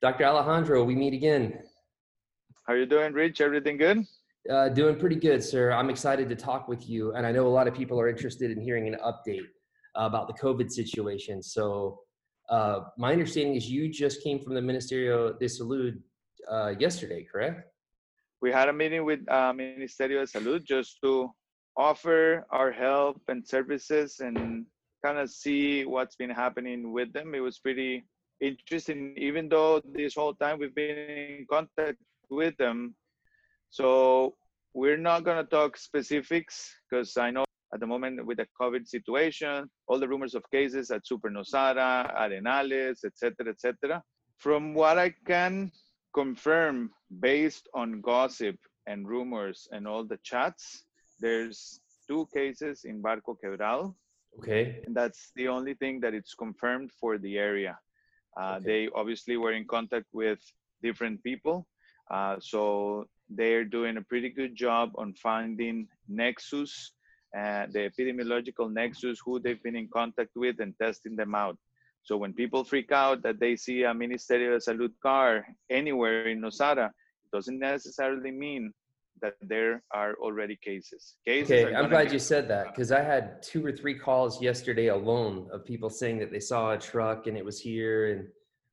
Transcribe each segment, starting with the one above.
Dr. Alejandro, we meet again. How are you doing, Rich? Everything good? Uh, doing pretty good, sir. I'm excited to talk with you, and I know a lot of people are interested in hearing an update about the COVID situation. So, uh, my understanding is you just came from the Ministerio de Salud uh, yesterday, correct? We had a meeting with uh, Ministerio de Salud just to offer our help and services and kind of see what's been happening with them. It was pretty interesting, even though this whole time we've been in contact with them. So we're not going to talk specifics because I know at the moment with the COVID situation, all the rumors of cases at Super Nosara, Arenales, etc., etc. From what I can confirm based on gossip and rumors and all the chats, there's two cases in Barco Quebrado. Okay. And that's the only thing that it's confirmed for the area. Uh, okay. They obviously were in contact with different people. Uh, so they're doing a pretty good job on finding nexus, uh, the epidemiological nexus, who they've been in contact with and testing them out. So when people freak out that they see a Ministerio de Salud car anywhere in Nosara, it doesn't necessarily mean that there are already cases. cases okay, I'm glad you said that because I had two or three calls yesterday alone of people saying that they saw a truck and it was here and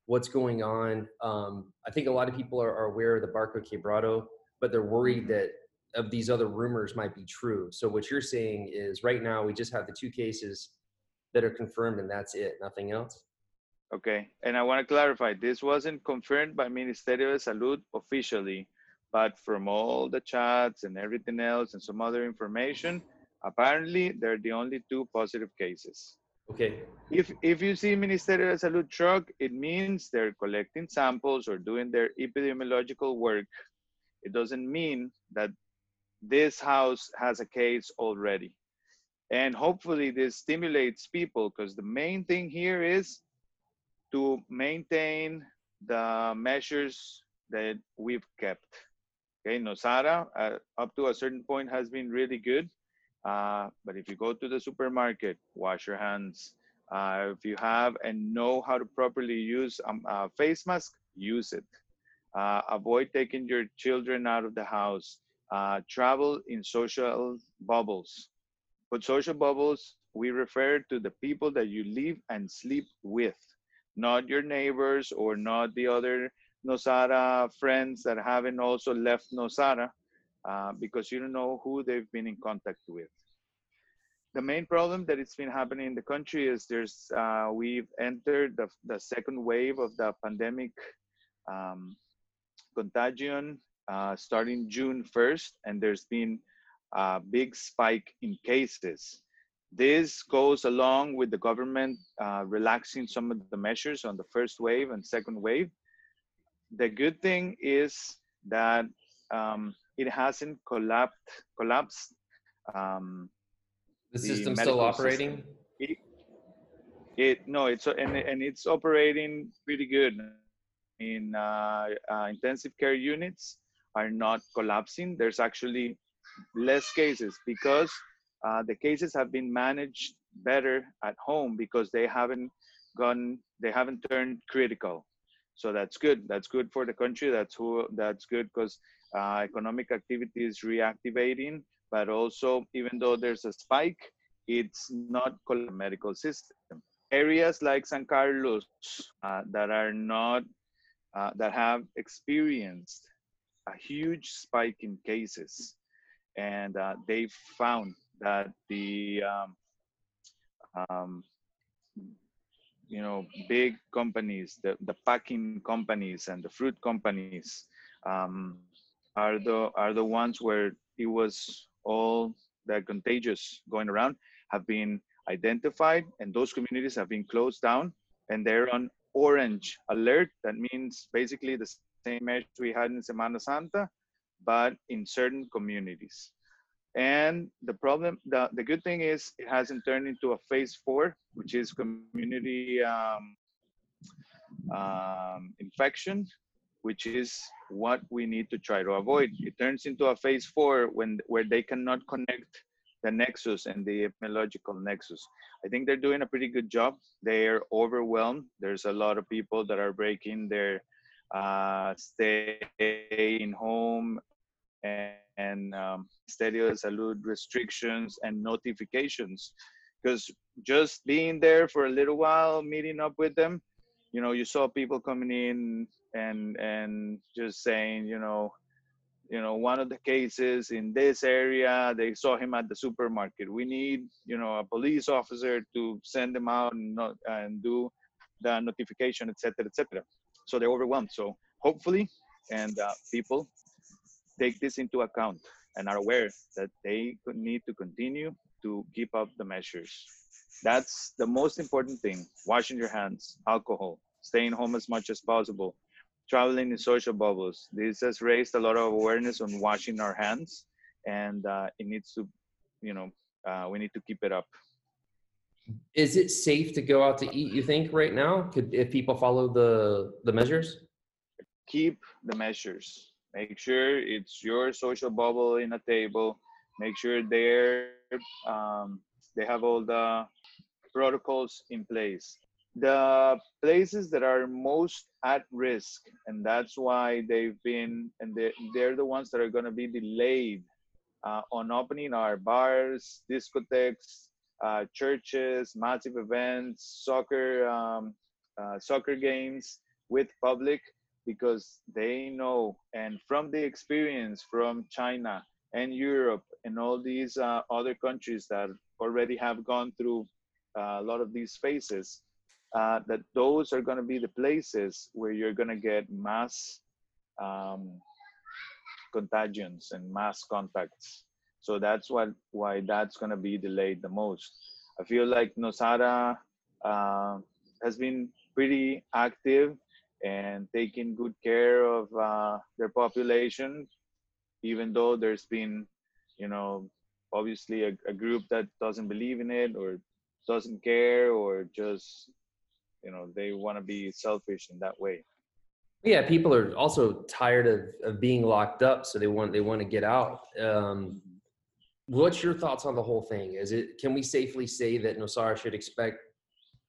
what's going on. Um, I think a lot of people are, are aware of the Barco Quebrado, but they're worried mm-hmm. that of these other rumors might be true. So what you're saying is right now we just have the two cases that are confirmed and that's it, nothing else? Okay, and I want to clarify, this wasn't confirmed by Ministerio de Salud officially, but from all the chats and everything else and some other information, apparently they're the only two positive cases. Okay. If if you see Ministerio de Salud truck, it means they're collecting samples or doing their epidemiological work. It doesn't mean that this house has a case already. And hopefully this stimulates people because the main thing here is to maintain the measures that we've kept. Okay, Nosara uh, up to a certain point has been really good. Uh, but if you go to the supermarket, wash your hands. Uh, if you have and know how to properly use um, a face mask, use it. Uh, avoid taking your children out of the house. Uh, travel in social bubbles. But social bubbles, we refer to the people that you live and sleep with, not your neighbors or not the other Nosara friends that haven't also left Nosara uh, because you don't know who they've been in contact with. The main problem that it's been happening in the country is there's uh, we've entered the, the second wave of the pandemic um, contagion uh, starting June 1st, and there's been a big spike in cases. This goes along with the government uh, relaxing some of the measures on the first wave and second wave. The good thing is that um, it hasn't collapsed. collapsed um, the, the system still operating. It, it, no, it's and and it's operating pretty good. In uh, uh, intensive care units are not collapsing. There's actually less cases because uh, the cases have been managed better at home because they haven't gone, they haven't turned critical. So that's good. That's good for the country. That's who. That's good because uh, economic activity is reactivating, but also even though there's a spike, it's not called medical system. Areas like San Carlos uh, that are not, uh, that have experienced a huge spike in cases, and uh, they found that the um, um, you know big companies, the, the packing companies and the fruit companies um, are the are the ones where it was all the contagious going around have been identified and those communities have been closed down and they're on orange alert. That means basically the same measures we had in semana santa but in certain communities and the problem the, the good thing is it hasn't turned into a phase four which is community um, um, infection which is what we need to try to avoid. It turns into a phase four when where they cannot connect the nexus and the epidemiological nexus. I think they're doing a pretty good job. They're overwhelmed. There's a lot of people that are breaking their uh, stay in home and, and um, de Salud restrictions and notifications. Because just being there for a little while, meeting up with them, you know, you saw people coming in and and just saying, you know, you know, one of the cases in this area, they saw him at the supermarket. We need, you know, a police officer to send them out and not and do the notification, etc., etc. So they're overwhelmed. So hopefully, and uh, people take this into account and are aware that they need to continue to keep up the measures. That's the most important thing. Washing your hands, alcohol, staying home as much as possible, traveling in social bubbles. This has raised a lot of awareness on washing our hands, and uh, it needs to, you know, uh, we need to keep it up. Is it safe to go out to eat? You think right now, could if people follow the the measures? Keep the measures. Make sure it's your social bubble in a table. Make sure they're um, they have all the protocols in place the places that are most at risk and that's why they've been and they're, they're the ones that are going to be delayed uh, on opening our bars discotheques uh, churches massive events soccer um, uh, soccer games with public because they know and from the experience from china and europe and all these uh, other countries that already have gone through uh, a lot of these phases uh, that those are going to be the places where you're going to get mass um, contagions and mass contacts. So that's what why that's going to be delayed the most. I feel like Nosara uh, has been pretty active and taking good care of uh, their population, even though there's been, you know, obviously a, a group that doesn't believe in it or doesn't care or just you know they want to be selfish in that way. Yeah people are also tired of, of being locked up so they want they want to get out. Um, what's your thoughts on the whole thing? Is it can we safely say that nosara should expect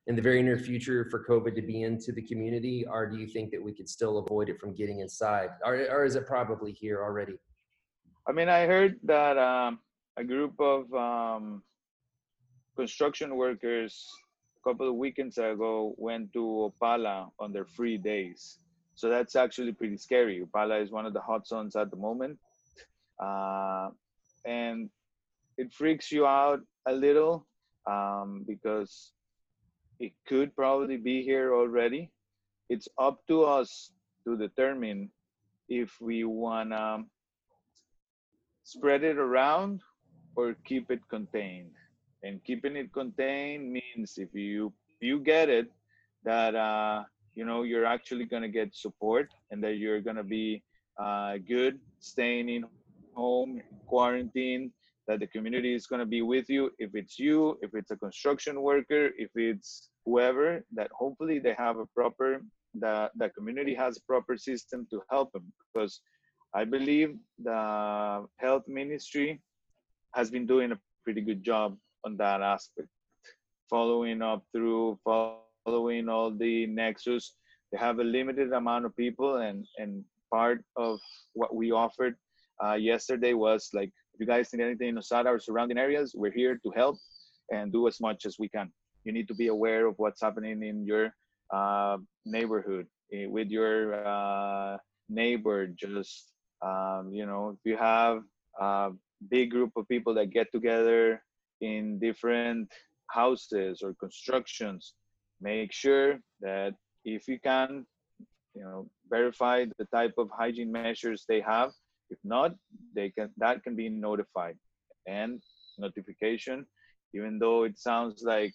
in the very near future for covid to be into the community or do you think that we could still avoid it from getting inside or, or is it probably here already i mean i heard that um, a group of um, construction workers a couple of weekends ago went to Upala on their free days. So that's actually pretty scary. Upala is one of the hot zones at the moment. Uh, and it freaks you out a little um, because it could probably be here already. It's up to us to determine if we want to spread it around or keep it contained and keeping it contained means if you you get it that uh, you know you're actually going to get support and that you're going to be uh, good staying in home quarantine that the community is going to be with you if it's you if it's a construction worker if it's whoever that hopefully they have a proper that the community has a proper system to help them because i believe the health ministry has been doing a pretty good job on that aspect. Following up through, following all the nexus, they have a limited amount of people, and and part of what we offered uh, yesterday was like, if you guys need anything in Nosara or surrounding areas, we're here to help and do as much as we can. You need to be aware of what's happening in your uh, neighborhood eh, with your uh, neighbor. Just um, you know, if you have a big group of people that get together in different houses or constructions make sure that if you can you know verify the type of hygiene measures they have if not they can that can be notified and notification even though it sounds like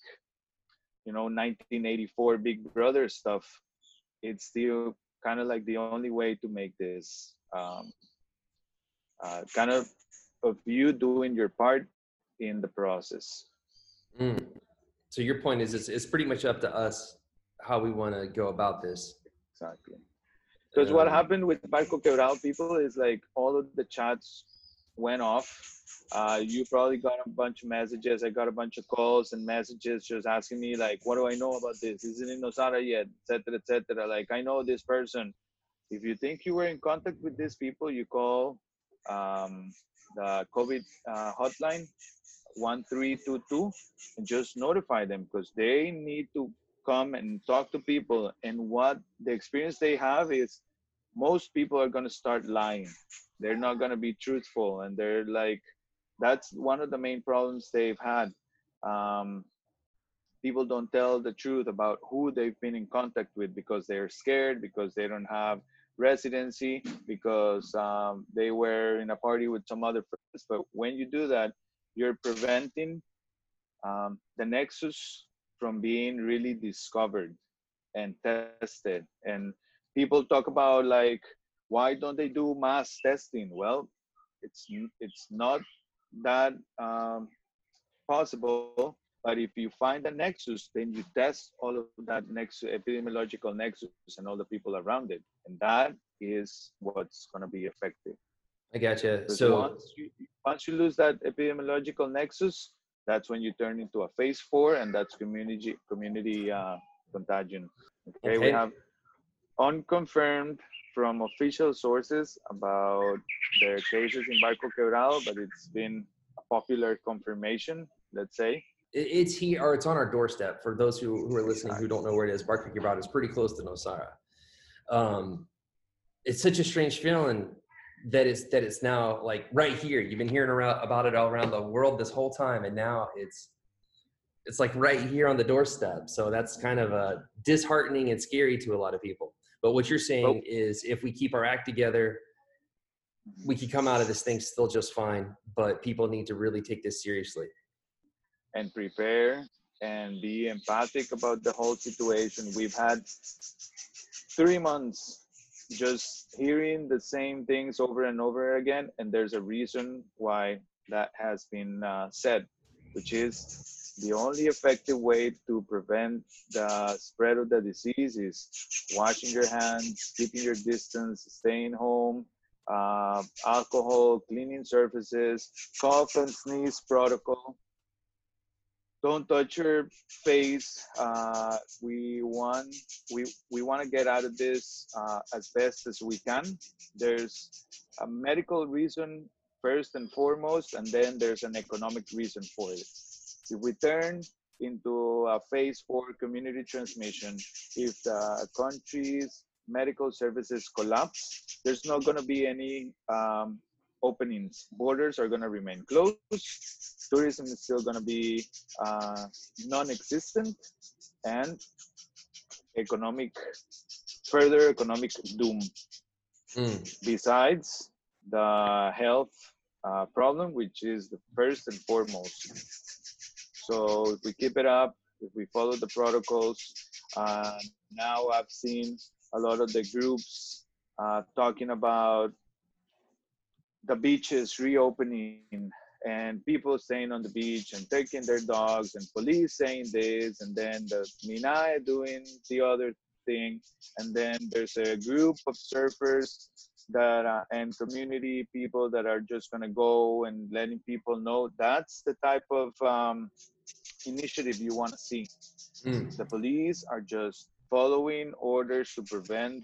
you know 1984 big brother stuff it's still kind of like the only way to make this um, uh, kind of of you doing your part in the process. Mm. So your point is, it's, it's pretty much up to us how we want to go about this. Exactly. Because um, what happened with Barco Quebrado people is like all of the chats went off. Uh, you probably got a bunch of messages. I got a bunch of calls and messages just asking me like, what do I know about this? Isn't in Nosara yet? Etc. Etc. Like I know this person. if you think you were in contact with these people, you call um, the COVID uh, hotline 1322 and just notify them because they need to come and talk to people. And what the experience they have is most people are going to start lying. They're not going to be truthful. And they're like, that's one of the main problems they've had. Um, people don't tell the truth about who they've been in contact with because they're scared, because they don't have residency, because um, they were in a party with some other friends. But when you do that, you're preventing um, the nexus from being really discovered and tested. And people talk about like, why don't they do mass testing? Well, it's it's not that um, possible. But if you find a nexus, then you test all of that nexus, epidemiological nexus, and all the people around it, and that is what's going to be effective. I gotcha. So once you, once you lose that epidemiological nexus, that's when you turn into a phase four, and that's community community uh, contagion. Okay? okay, we have unconfirmed from official sources about the cases in Barco Quebrado, but it's been a popular confirmation, let's say. It's here, or it's on our doorstep. For those who, who are listening who don't know where it is, Barco Quebrado is pretty close to Nosara. Um, it's such a strange feeling that it's now like right here. You've been hearing around, about it all around the world this whole time, and now it's it's like right here on the doorstep. So that's kind of uh, disheartening and scary to a lot of people. But what you're saying oh. is if we keep our act together, we can come out of this thing still just fine. But people need to really take this seriously. And prepare and be empathic about the whole situation. We've had three months just hearing the same things over and over again. And there's a reason why that has been uh, said, which is the only effective way to prevent the spread of the disease is washing your hands, keeping your distance, staying home, uh, alcohol, cleaning surfaces, cough and sneeze protocol. Don't touch your face. Uh, we want we we want to get out of this uh, as best as we can. There's a medical reason first and foremost, and then there's an economic reason for it if we turn into a phase four community transmission, if the country's medical services collapse, there's not going to be any um, openings. Borders are going to remain closed. Tourism is still going to be uh, non-existent, and economic, further economic doom. Mm. Besides the health uh, problem, which is the first and foremost. So if we keep it up, if we follow the protocols, uh, now I've seen a lot of the groups uh, talking about the beaches reopening and people staying on the beach and taking their dogs and police saying this and then the MINAE doing the other thing and then there's a group of surfers that uh, and community people that are just going to go and letting people know that's the type of um, initiative you want to see mm. the police are just following orders to prevent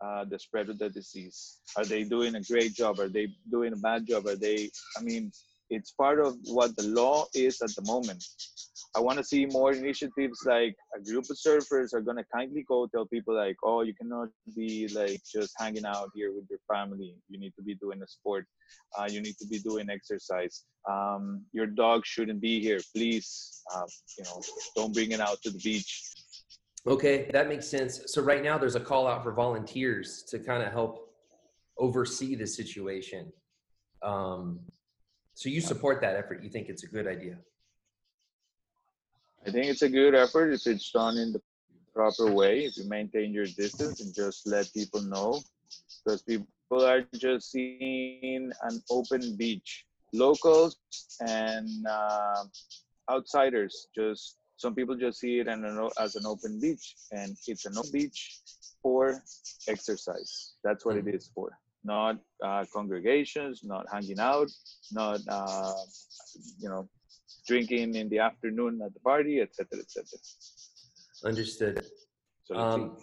uh, the spread of the disease are they doing a great job are they doing a bad job are they i mean it's part of what the law is at the moment I want to see more initiatives like a group of surfers are gonna kindly go tell people like, oh, you cannot be like just hanging out here with your family. You need to be doing a sport. Uh, you need to be doing exercise. Um, your dog shouldn't be here. Please, uh, you know, don't bring it out to the beach. Okay, that makes sense. So right now there's a call out for volunteers to kind of help oversee the situation. Um, so you support that effort. You think it's a good idea? I think it's a good effort if it's done in the proper way. If you maintain your distance and just let people know, because people are just seeing an open beach. Locals and uh, outsiders just some people just see it as an open beach, and it's an open beach for exercise. That's what it is for. Not uh, congregations, not hanging out, not uh, you know drinking in the afternoon at the party, etc., etc. Understood. So um,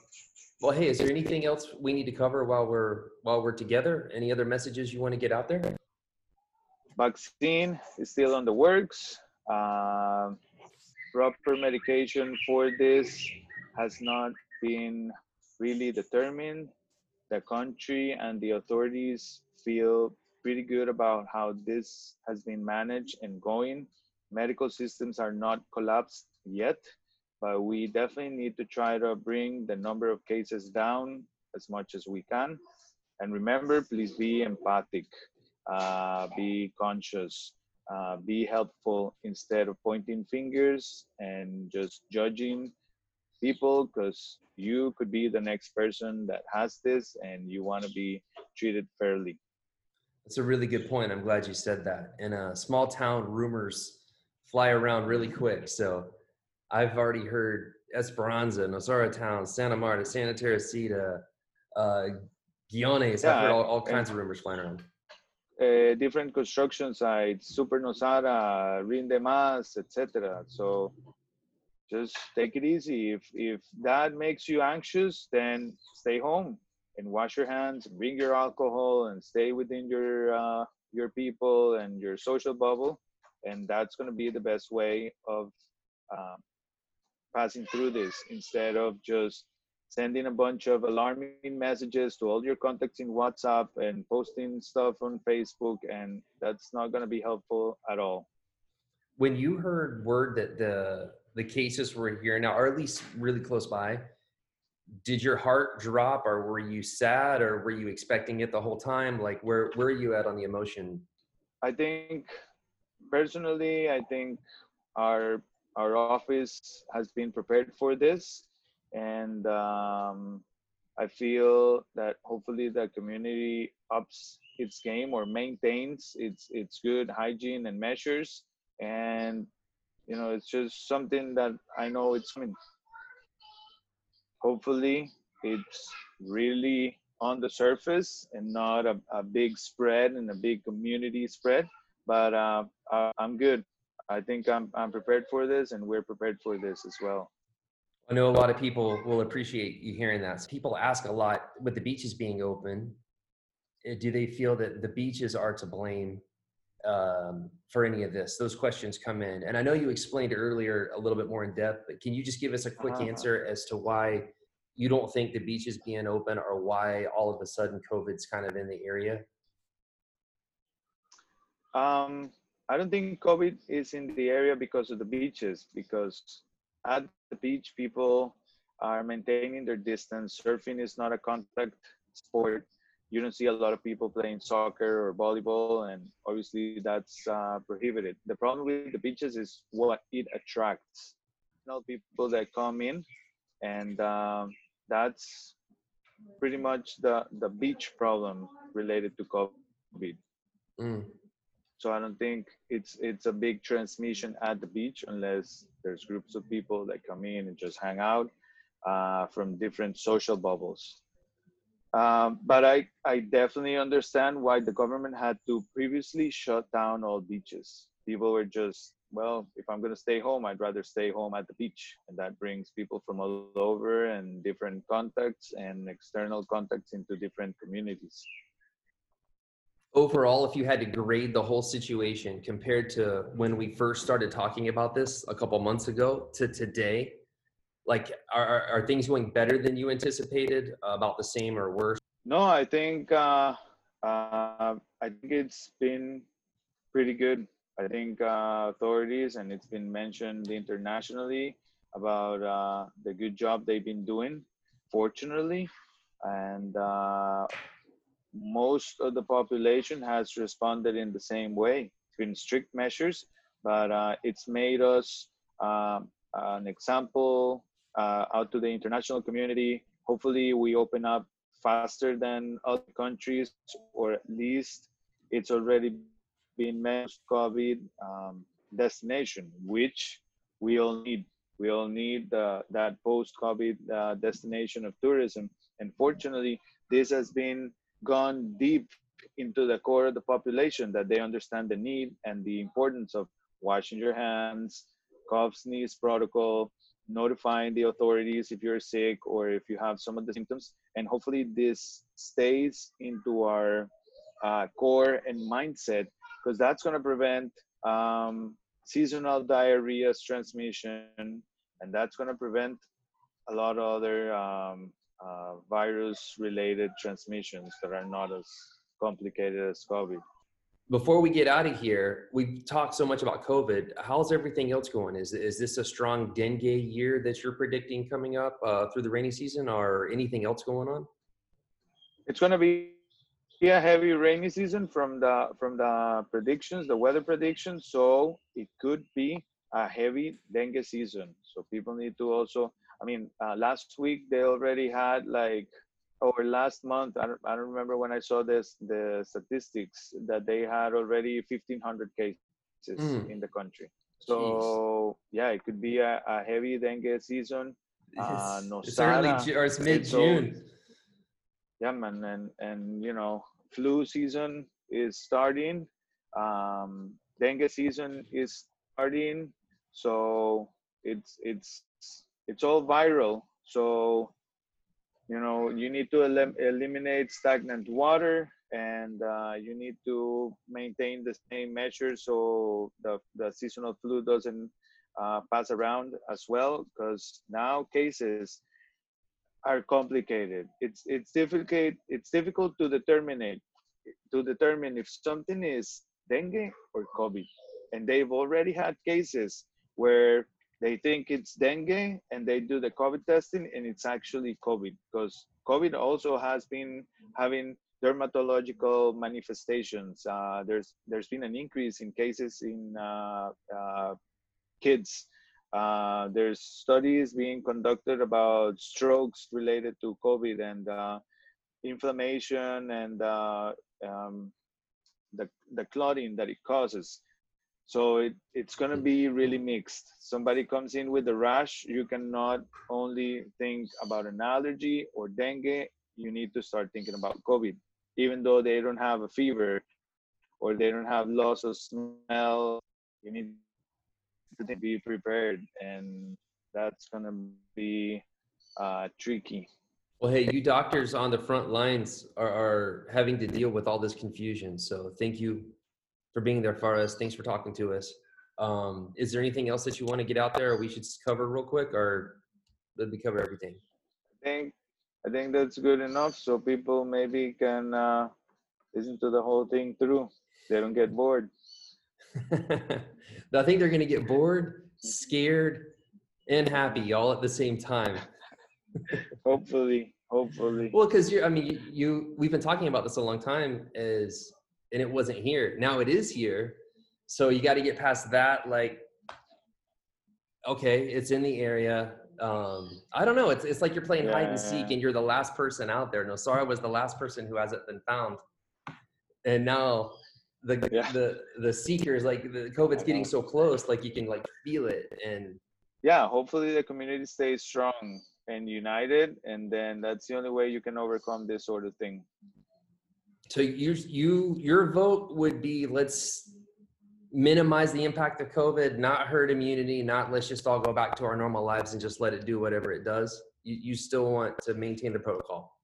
Well, hey, is there anything else we need to cover while we're while we're together? Any other messages you want to get out there? Vaccine is still on the works. Uh, proper medication for this has not been really determined. The country and the authorities feel pretty good about how this has been managed and going. Medical systems are not collapsed yet, but we definitely need to try to bring the number of cases down as much as we can. And remember, please be empathic, uh, be conscious, uh, be helpful instead of pointing fingers and just judging people because you could be the next person that has this and you want to be treated fairly. That's a really good point. I'm glad you said that. In a small town, rumors fly around really quick. So I've already heard Esperanza, Nosara Town, Santa Marta, Santa Teresita, uh, Guiones. Yeah, I've heard all, all kinds of rumors flying around. Uh, different construction sites, Super Nosara, Rinde Mas, etc. So just take it easy. If if that makes you anxious, then stay home and wash your hands, bring your alcohol, and stay within your uh, your people and your social bubble. And that's going to be the best way of um, passing through this instead of just sending a bunch of alarming messages to all your contacts in WhatsApp and posting stuff on Facebook, and that's not going to be helpful at all. When you heard word that the the cases were here now, or at least really close by, did your heart drop, or were you sad, or were you expecting it the whole time? Like, where where are you at on the emotion? I think personally, I think our our office has been prepared for this, and um, I feel that hopefully the community ups its game or maintains its its good hygiene and measures, and you know it's just something that I know it's. Hopefully, it's really on the surface and not a, a big spread and a big community spread but uh, I'm good. I think I'm I'm prepared for this, and we're prepared for this as well. I know a lot of people will appreciate you hearing that. So people ask a lot with the beaches being open. eh, Do they feel that the beaches are to blame um, for any of this? Those questions come in, and I know you explained earlier a little bit more in depth. But can you just give us a quick Uh-huh. answer as to why you don't think the beaches being open, or why all of a sudden COVID's kind of in the area? Um, I don't think COVID is in the area because of the beaches. Because at the beach, people are maintaining their distance. Surfing is not a contact sport. You don't see a lot of people playing soccer or volleyball, and obviously that's uh, prohibited. The problem with the beaches is what it attracts. You people that come in, and um, that's pretty much the the beach problem related to COVID. Mm. So I don't think it's it's a big transmission at the beach unless there's groups of people that come in and just hang out uh, from different social bubbles. Um, but I, I definitely understand why the government had to previously shut down all beaches. People were just, well, if I'm going to stay home, I'd rather stay home at the beach. And that brings people from all over and different contacts and external contacts into different communities. Overall, if you had to grade the whole situation compared to when we first started talking about this a couple months ago to today, like are, are, things going better than you anticipated, about the same or worse? No, I think uh, uh, I think it's been pretty good. I think uh, authorities and it's been mentioned internationally about uh, the good job they've been doing. Fortunately, and uh, most of the population has responded in the same way. It's been strict measures, but uh, it's made us um, an example uh, out to the international community. Hopefully, we open up faster than other countries, or at least it's already been managed COVID um, destination, which we all need. We all need uh, that post-COVID uh, destination of tourism. And fortunately, this has been gone deep into the core of the population that they understand the need and the importance of washing your hands, cough, sneeze protocol, notifying the authorities if you're sick or if you have some of the symptoms. And hopefully this stays into our uh, core and mindset because that's going to prevent um, seasonal diarrhea transmission and that's going to prevent a lot of other um, uh, virus related transmissions that are not as complicated as COVID. Before we get out of here, we've talked so much about COVID. How's everything else going? Is, is this a strong dengue year that you're predicting coming up uh, through the rainy season or anything else going on? It's going to be a heavy rainy season from the from the predictions, the weather predictions. So it could be a heavy dengue season. So people need to also. I mean, uh, last week they already had like or last month. I don't, I don't remember when I saw this the statistics that they had already 1,500 cases mm. in the country. So Jeez. yeah, it could be a, a heavy dengue season. Uh, no it's early or it's mid June. Yeah, man, and and you know flu season is starting. Um, dengue season is starting. So it's it's it's all viral. So you know you need to elim- eliminate stagnant water and uh, you need to maintain the same measures so the, the seasonal flu doesn't uh, pass around as well because now cases are complicated. It's it's difficult it's difficult to determine to determine if something is dengue or COVID. And they've already had cases where they think it's dengue and they do the COVID testing and it's actually COVID because COVID also has been having dermatological manifestations. Uh, there's there's been an increase in cases in uh, uh, kids uh, there's studies being conducted about strokes related to COVID and uh, inflammation and uh, um, the, the clotting that it causes. So it, it's going to be really mixed. Somebody comes in with a rash, you cannot only think about an allergy or dengue, you need to start thinking about COVID. Even though they don't have a fever or they don't have loss of smell, you need to be prepared, and that's gonna be uh, tricky. Well, hey, you doctors on the front lines are, are having to deal with all this confusion. So thank you for being there for us. Thanks for talking to us. Um, is there anything else that you want to get out there, or we should cover real quick, or did we cover everything? I think I think that's good enough, so people maybe can uh, listen to the whole thing through. They don't get bored. I think they're going to get bored, scared, and happy all at the same time. hopefully, hopefully. Well, because you're, I mean, you, you, we've been talking about this a long time, is and it wasn't here. Now it is here, so you got to get past that. Like, okay, it's in the area. Um, I don't know. It's it's like you're playing yeah. hide and seek, and you're the last person out there. Nosara was the last person who hasn't been found, and now the yeah. the the seekers like the covid's getting so close like you can like feel it and yeah hopefully the community stays strong and united and then that's the only way you can overcome this sort of thing so you you your vote would be let's minimize the impact of covid not herd immunity not let's just all go back to our normal lives and just let it do whatever it does. You, you still want to maintain the protocol.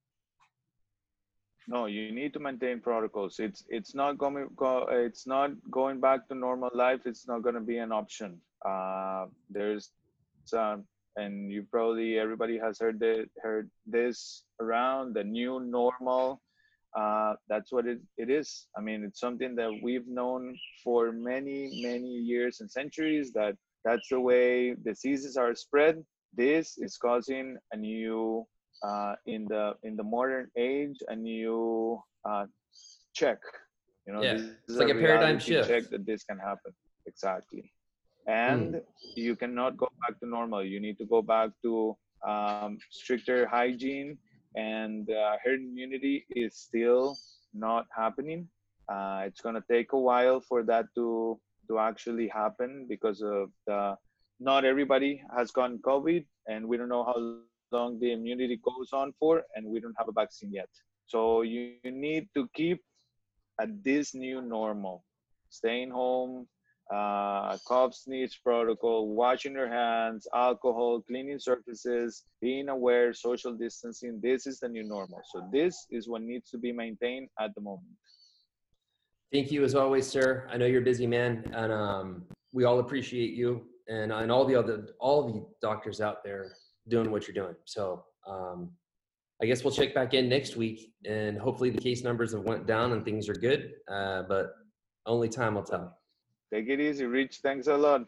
No you need to maintain protocols. It's it's not going go, it's not going back to normal life. It's not going to be an option. Uh, there's uh, and you probably everybody has heard it, heard this around the new normal uh, that's what it, it is i mean it's something that we've known for many many years and centuries that that's the way diseases are spread this is causing a new uh, in the in the modern age a new uh, check. You know, yeah. this it's like a, a paradigm shift. Check that this can happen exactly, and mm. you cannot go back to normal. You need to go back to um, stricter hygiene, and uh, herd immunity is still not happening. Uh, it's going to take a while for that to to actually happen because of the not everybody has gotten COVID, and we don't know how long the immunity goes on for, and we don't have a vaccine yet. So you need to keep at this new normal, staying home, uh, cough sneeze protocol, washing your hands, alcohol, cleaning surfaces, being aware, social distancing. This is the new normal. So this is what needs to be maintained at the moment. Thank you as always, sir. I know you're a busy man, and um, we all appreciate you and and all the other all the doctors out there doing what you're doing. So um, I guess we'll check back in next week, and hopefully the case numbers have went down and things are good. Uh, but only time will tell. Take it easy, Rich. Thanks a lot.